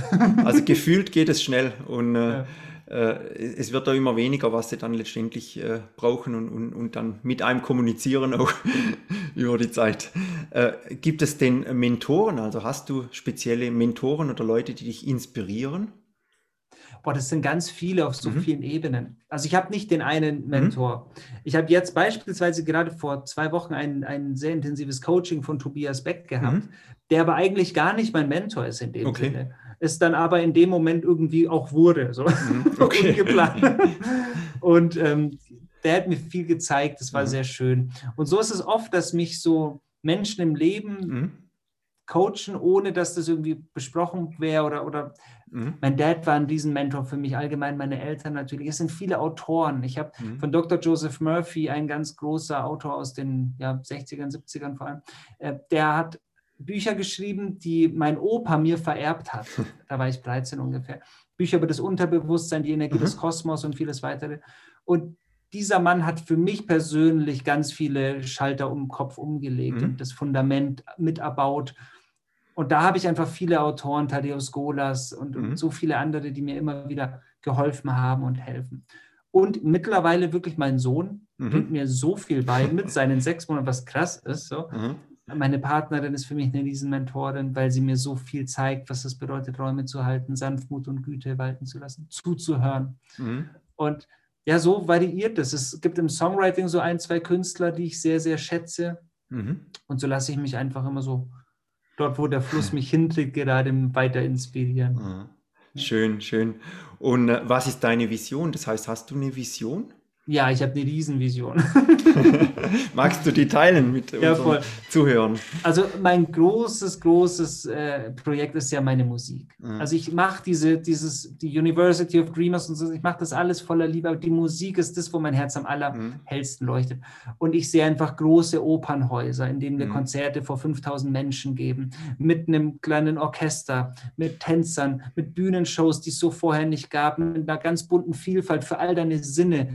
also gefühlt geht es schnell. Und äh, ja äh, es wird da immer weniger, was sie dann letztendlich äh, brauchen und, und, und dann mit einem kommunizieren auch über die Zeit. Äh, gibt es denn Mentoren? Also hast du spezielle Mentoren oder Leute, die dich inspirieren? Boah, das sind ganz viele auf so mhm. vielen Ebenen. Also ich habe nicht den einen mhm. Mentor. Mhm. Ich habe jetzt beispielsweise gerade vor zwei Wochen ein, ein sehr intensives Coaching von Tobias Beck gehabt, mhm. der aber eigentlich gar nicht mein Mentor ist in dem okay. Sinne es dann aber in dem Moment irgendwie auch wurde, so mhm, okay. ungeplant. Und ähm, der hat mir viel gezeigt, das war mhm. sehr schön. Und so ist es oft, dass mich so Menschen im Leben mhm. coachen, ohne dass das irgendwie besprochen wäre oder, oder mhm. mein Dad war ein Riesenmentor für mich, allgemein meine Eltern natürlich. Es sind viele Autoren. Ich habe mhm. von Dr. Joseph Murphy, ein ganz großer Autor aus den ja, 60ern, 70ern vor allem, äh, der hat Bücher geschrieben, die mein Opa mir vererbt hat. Da war ich 13 ungefähr. Bücher über das Unterbewusstsein, die Energie mhm. des Kosmos und vieles weitere. Und dieser Mann hat für mich persönlich ganz viele Schalter um den Kopf umgelegt mhm. und das Fundament mit erbaut. Und da habe ich einfach viele Autoren, Thaddeus Golas und, mhm. und, so viele andere, die mir immer wieder geholfen haben und helfen. Und mittlerweile wirklich mein Sohn mhm. bringt mir so viel bei mit seinen sechs Monaten, was krass ist. So. Meine Partnerin ist für mich eine Riesenmentorin, weil sie mir so viel zeigt, was es bedeutet, Räume zu halten, Sanftmut und Güte walten zu lassen, zuzuhören. Mhm. Und ja, so variiert es. Es gibt im Songwriting so ein, zwei Künstler, die ich sehr, sehr schätze. Mhm. Und so lasse ich mich einfach immer so dort, wo der Fluss mich hinträgt, gerade weiter inspirieren. Mhm. Schön, schön. Und äh, was ist deine Vision? Das heißt, hast du eine Vision? Ja, ich habe eine Riesenvision. Magst du die teilen mit ja, unseren voll. Zuhörern? Also mein großes, großes äh, Projekt ist ja meine Musik. Mhm. Also ich mache diese, dieses, die University of Dreamers und so, ich mache das alles voller Liebe, aber die Musik ist das, wo mein Herz am allerhellsten mhm. leuchtet. Und ich sehe einfach große Opernhäuser, in denen wir mhm. Konzerte vor 5000 Menschen geben, mit einem kleinen Orchester, mit Tänzern, mit Bühnenshows, die es so vorher nicht gab, mit einer ganz bunten Vielfalt für all deine Sinne.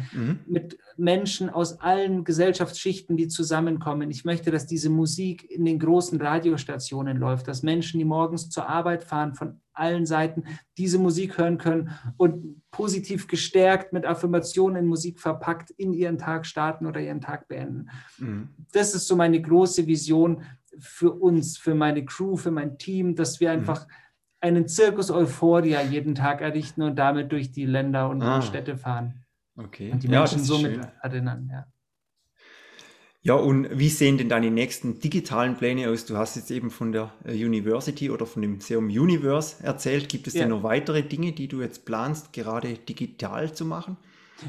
Mit Menschen aus allen Gesellschaftsschichten, die zusammenkommen. Ich möchte, dass diese Musik in den großen Radiostationen läuft, dass Menschen, die morgens zur Arbeit fahren, von allen Seiten diese Musik hören können und positiv gestärkt mit Affirmationen in Musik verpackt in ihren Tag starten oder ihren Tag beenden. Mhm. Das ist so meine große Vision für uns, für meine Crew, für mein Team, dass wir mhm. einfach mhm. einen Zirkus Euphoria jeden Tag errichten und damit durch die Länder und ah. Städte fahren. Okay. Und die ja, Menschen somit schön. erinnern, ja. Ja, und wie sehen denn deine nächsten digitalen Pläne aus? Du hast jetzt eben von der äh, University oder von dem Seum Universe erzählt. Gibt es ja. denn noch weitere Dinge, die du jetzt planst, gerade digital zu machen?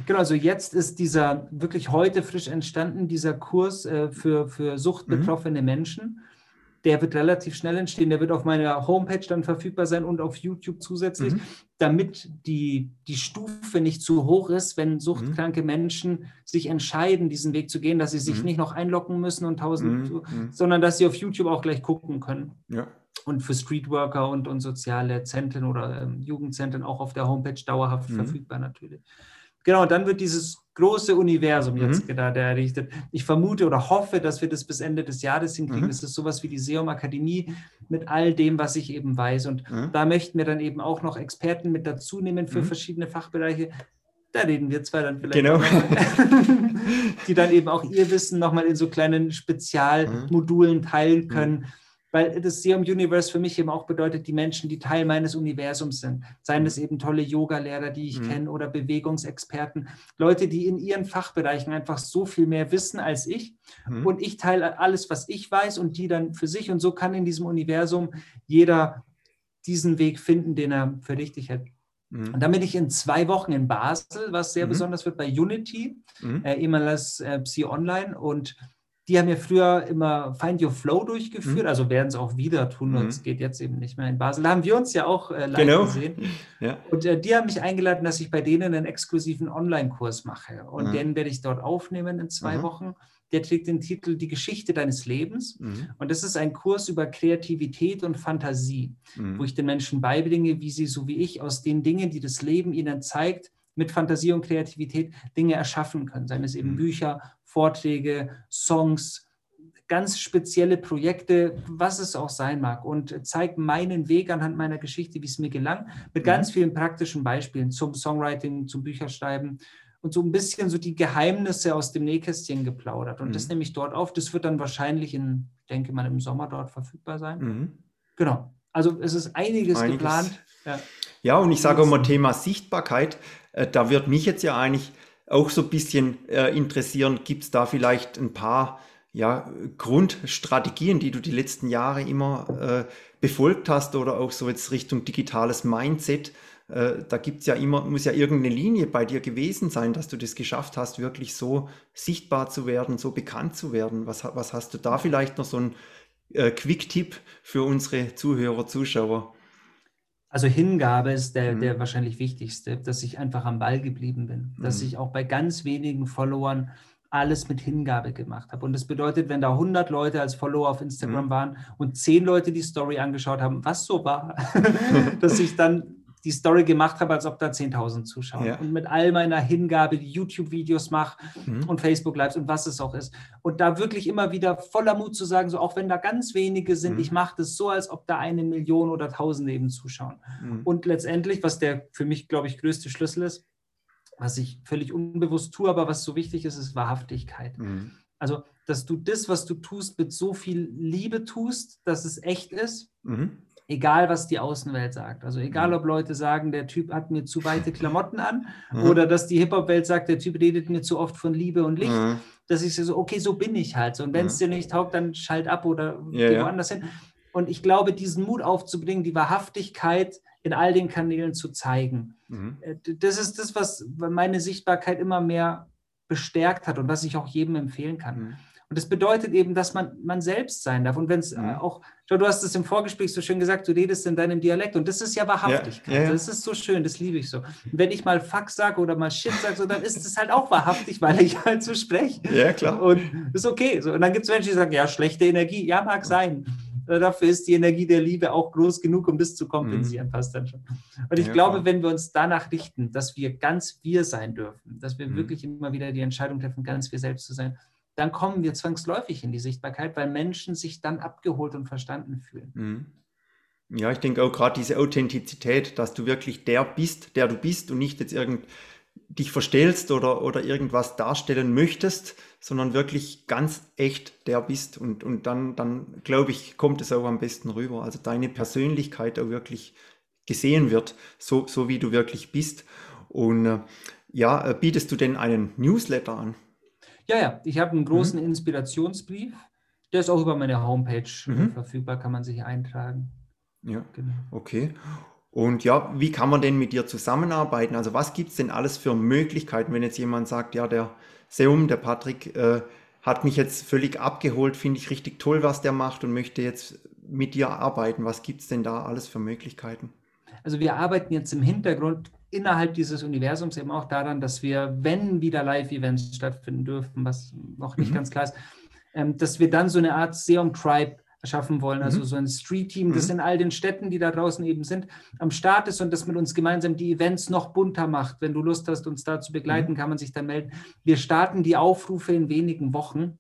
Genau, also jetzt ist dieser wirklich heute frisch entstanden, dieser Kurs äh, für, für suchtbetroffene mhm. Menschen der wird relativ schnell entstehen. Der wird auf meiner Homepage dann verfügbar sein und auf YouTube zusätzlich, mhm. damit die, die Stufe nicht zu hoch ist, wenn suchtkranke mhm. Menschen sich entscheiden, diesen Weg zu gehen, dass sie sich mhm. nicht noch einloggen müssen und tausend, mhm. Mhm. sondern dass sie auf YouTube auch gleich gucken können. Ja. Und für Streetworker und, und soziale Zentren oder ähm, Jugendzentren auch auf der Homepage dauerhaft verfügbar natürlich. Genau, dann wird dieses große Universum mhm. jetzt da errichtet. Ich vermute oder hoffe, dass wir das bis Ende des Jahres hinkriegen. Mhm. Das ist sowas wie die Seum Akademie mit all dem, was ich eben weiß. Und mhm. da möchten wir dann eben auch noch Experten mit dazu nehmen für mhm. verschiedene Fachbereiche. Da reden wir zwei dann vielleicht. Genau. die dann eben auch ihr Wissen nochmal in so kleinen Spezialmodulen teilen können mhm weil das Serum Universe für mich eben auch bedeutet, die Menschen, die Teil meines Universums sind. Seien es eben tolle Yoga-Lehrer, die ich mhm. kenne, oder Bewegungsexperten, Leute, die in ihren Fachbereichen einfach so viel mehr wissen als ich. Mhm. Und ich teile alles, was ich weiß, und die dann für sich. Und so kann in diesem Universum jeder diesen Weg finden, den er für richtig hält. Mhm. Und dann bin ich in zwei Wochen in Basel, was sehr mhm. besonders wird bei Unity, mhm. äh, ehemals äh, Psi Online. Und die haben ja früher immer Find Your Flow durchgeführt, mhm. also werden es auch wieder tun, und mhm. es geht jetzt eben nicht mehr in Basel. Da haben wir uns ja auch äh, live genau. gesehen. Ja. Und äh, die haben mich eingeladen, dass ich bei denen einen exklusiven Online-Kurs mache. Und mhm. den werde ich dort aufnehmen in zwei mhm. Wochen. Der trägt den Titel Die Geschichte deines Lebens. Mhm. Und das ist ein Kurs über Kreativität und Fantasie, mhm. wo ich den Menschen beibringe, wie sie, so wie ich, aus den Dingen, die das Leben ihnen zeigt, mit Fantasie und Kreativität Dinge erschaffen können, seien es eben Bücher, Vorträge, Songs, ganz spezielle Projekte, was es auch sein mag und zeigt meinen Weg anhand meiner Geschichte, wie es mir gelang, mit ganz mhm. vielen praktischen Beispielen zum Songwriting, zum Bücherschreiben und so ein bisschen so die Geheimnisse aus dem Nähkästchen geplaudert. Und mhm. das nehme ich dort auf. Das wird dann wahrscheinlich in, ich denke mal, im Sommer dort verfügbar sein. Mhm. Genau. Also es ist einiges, einiges. geplant. Ja. ja, und ich sage mal Thema Sichtbarkeit. Äh, da wird mich jetzt ja eigentlich auch so ein bisschen äh, interessieren, gibt es da vielleicht ein paar ja, Grundstrategien, die du die letzten Jahre immer äh, befolgt hast oder auch so jetzt Richtung digitales Mindset? Äh, da gibt's ja immer, muss ja irgendeine Linie bei dir gewesen sein, dass du das geschafft hast, wirklich so sichtbar zu werden, so bekannt zu werden. Was, was hast du da vielleicht noch so ein äh, Quick-Tipp für unsere Zuhörer, Zuschauer? Also Hingabe ist der, mhm. der wahrscheinlich wichtigste, dass ich einfach am Ball geblieben bin, mhm. dass ich auch bei ganz wenigen Followern alles mit Hingabe gemacht habe. Und das bedeutet, wenn da 100 Leute als Follower auf Instagram mhm. waren und 10 Leute die Story angeschaut haben, was so war, dass ich dann die Story gemacht habe, als ob da 10.000 Zuschauer ja. und mit all meiner Hingabe die YouTube-Videos mache mhm. und Facebook-Lives und was es auch ist. Und da wirklich immer wieder voller Mut zu sagen, so auch wenn da ganz wenige sind, mhm. ich mache das so, als ob da eine Million oder tausend eben zuschauen. Mhm. Und letztendlich, was der für mich, glaube ich, größte Schlüssel ist, was ich völlig unbewusst tue, aber was so wichtig ist, ist Wahrhaftigkeit. Mhm. Also, dass du das, was du tust, mit so viel Liebe tust, dass es echt ist. Mhm egal was die Außenwelt sagt. Also egal, mhm. ob Leute sagen, der Typ hat mir zu weite Klamotten an mhm. oder dass die Hip-Hop-Welt sagt, der Typ redet mir zu oft von Liebe und Licht, mhm. dass ich so, okay, so bin ich halt. So, und wenn es dir nicht taugt, dann schalt ab oder ja, geh woanders ja. hin. Und ich glaube, diesen Mut aufzubringen, die Wahrhaftigkeit in all den Kanälen zu zeigen. Mhm. Äh, das ist das, was meine Sichtbarkeit immer mehr bestärkt hat und was ich auch jedem empfehlen kann. Und das bedeutet eben, dass man, man selbst sein darf. Und wenn es mhm. auch, schau, du hast es im Vorgespräch so schön gesagt, du redest in deinem Dialekt. Und das ist ja Wahrhaftigkeit. Ja, ja, ja. Das ist so schön, das liebe ich so. Und wenn ich mal Fuck sage oder mal Shit sage, so, dann ist es halt auch wahrhaftig, weil ich halt so spreche. Ja, klar. Und ist okay. So, und dann gibt es Menschen, die sagen, ja, schlechte Energie. Ja, mag sein. Dafür ist die Energie der Liebe auch groß genug, um das zu kompensieren, mhm. passt dann schon. Und ich ja, glaube, klar. wenn wir uns danach richten, dass wir ganz wir sein dürfen, dass wir mhm. wirklich immer wieder die Entscheidung treffen, ganz wir selbst zu sein, dann kommen wir zwangsläufig in die Sichtbarkeit, weil Menschen sich dann abgeholt und verstanden fühlen. Mhm. Ja, ich denke auch gerade diese Authentizität, dass du wirklich der bist, der du bist und nicht jetzt irgend dich verstellst oder, oder irgendwas darstellen möchtest, sondern wirklich ganz echt der bist. Und, und dann, dann glaube ich, kommt es auch am besten rüber. Also deine Persönlichkeit auch wirklich gesehen wird, so, so wie du wirklich bist. Und äh, ja, äh, bietest du denn einen Newsletter an? Ja, ja, ich habe einen großen mhm. Inspirationsbrief. Der ist auch über meine Homepage mhm. verfügbar, kann man sich eintragen. Ja, genau. okay. Und ja, wie kann man denn mit dir zusammenarbeiten? Also was gibt es denn alles für Möglichkeiten, wenn jetzt jemand sagt, ja, der Seum, der Patrick, äh, hat mich jetzt völlig abgeholt, finde ich richtig toll, was der macht und möchte jetzt mit dir arbeiten. Was gibt es denn da alles für Möglichkeiten? Also wir arbeiten jetzt im Hintergrund innerhalb dieses Universums eben auch daran, dass wir, wenn wieder Live-Events stattfinden dürfen, was noch nicht mhm. ganz klar ist, ähm, dass wir dann so eine Art Seum-Tribe erschaffen wollen, also mhm. so ein Street-Team, das mhm. in all den Städten, die da draußen eben sind, am Start ist und das mit uns gemeinsam die Events noch bunter macht. Wenn du Lust hast, uns da zu begleiten, mhm. kann man sich dann melden. Wir starten die Aufrufe in wenigen Wochen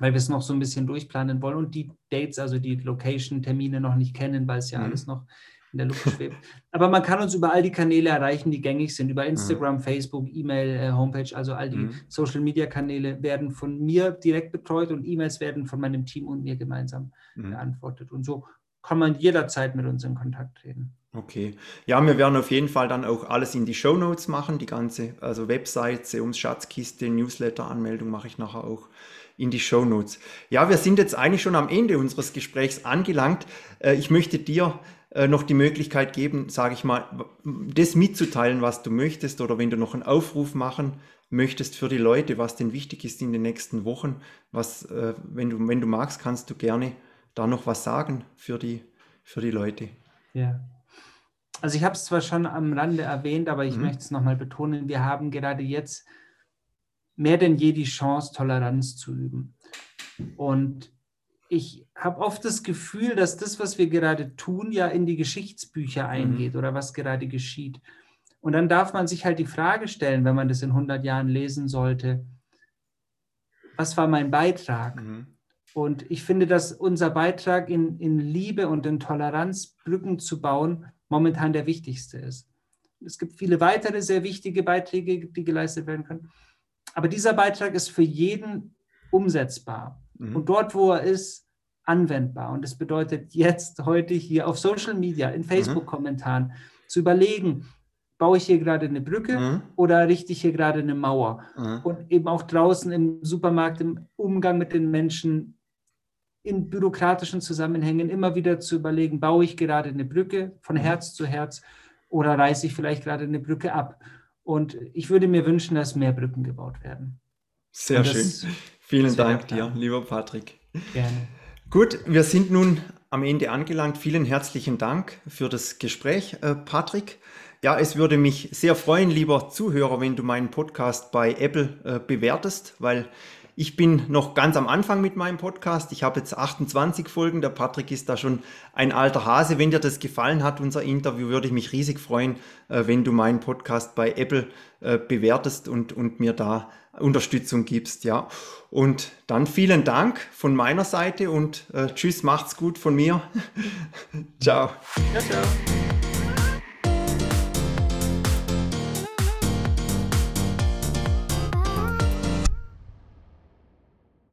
weil wir es noch so ein bisschen durchplanen wollen und die Dates, also die Location-Termine noch nicht kennen, weil es ja mhm. alles noch in der Luft schwebt. Aber man kann uns über all die Kanäle erreichen, die gängig sind. Über Instagram, mhm. Facebook, E-Mail, äh, Homepage, also all die mhm. Social-Media-Kanäle werden von mir direkt betreut und E-Mails werden von meinem Team und mir gemeinsam mhm. beantwortet. Und so kann man jederzeit mit uns in Kontakt treten. Okay. Ja, wir werden auf jeden Fall dann auch alles in die Show Notes machen, die ganze, also Website, Seums Schatzkiste, Newsletter-Anmeldung mache ich nachher auch in die Show Notes. Ja, wir sind jetzt eigentlich schon am Ende unseres Gesprächs angelangt. Äh, ich möchte dir äh, noch die Möglichkeit geben, sage ich mal, das mitzuteilen, was du möchtest oder wenn du noch einen Aufruf machen möchtest für die Leute, was denn wichtig ist in den nächsten Wochen, was, äh, wenn, du, wenn du magst, kannst du gerne da noch was sagen für die, für die Leute. Ja. Also ich habe es zwar schon am Rande erwähnt, aber ich mhm. möchte es nochmal betonen, wir haben gerade jetzt mehr denn je die Chance, Toleranz zu üben. Und ich habe oft das Gefühl, dass das, was wir gerade tun, ja in die Geschichtsbücher mhm. eingeht mhm. oder was gerade geschieht. Und dann darf man sich halt die Frage stellen, wenn man das in 100 Jahren lesen sollte, was war mein Beitrag? Mhm. Und ich finde, dass unser Beitrag in, in Liebe und in Toleranz Brücken zu bauen momentan der wichtigste ist. Es gibt viele weitere sehr wichtige Beiträge, die geleistet werden können. Aber dieser Beitrag ist für jeden umsetzbar mhm. und dort, wo er ist, anwendbar. Und das bedeutet jetzt, heute hier auf Social Media, in Facebook-Kommentaren mhm. zu überlegen, baue ich hier gerade eine Brücke mhm. oder richte ich hier gerade eine Mauer? Mhm. Und eben auch draußen im Supermarkt, im Umgang mit den Menschen, in bürokratischen Zusammenhängen immer wieder zu überlegen, baue ich gerade eine Brücke von mhm. Herz zu Herz oder reiße ich vielleicht gerade eine Brücke ab? Und ich würde mir wünschen, dass mehr Brücken gebaut werden. Sehr schön. Vielen Dank dir, lieber Patrick. Gerne. Gut, wir sind nun am Ende angelangt. Vielen herzlichen Dank für das Gespräch, äh, Patrick. Ja, es würde mich sehr freuen, lieber Zuhörer, wenn du meinen Podcast bei Apple äh, bewertest, weil ich bin noch ganz am Anfang mit meinem Podcast. Ich habe jetzt 28 Folgen. Der Patrick ist da schon ein alter Hase. Wenn dir das gefallen hat, unser Interview, würde ich mich riesig freuen, äh, wenn du meinen Podcast bei Apple äh, bewertest und, und mir da Unterstützung gibst, ja. Und dann vielen Dank von meiner Seite und äh, tschüss, macht's gut von mir. ciao. Ja, ciao.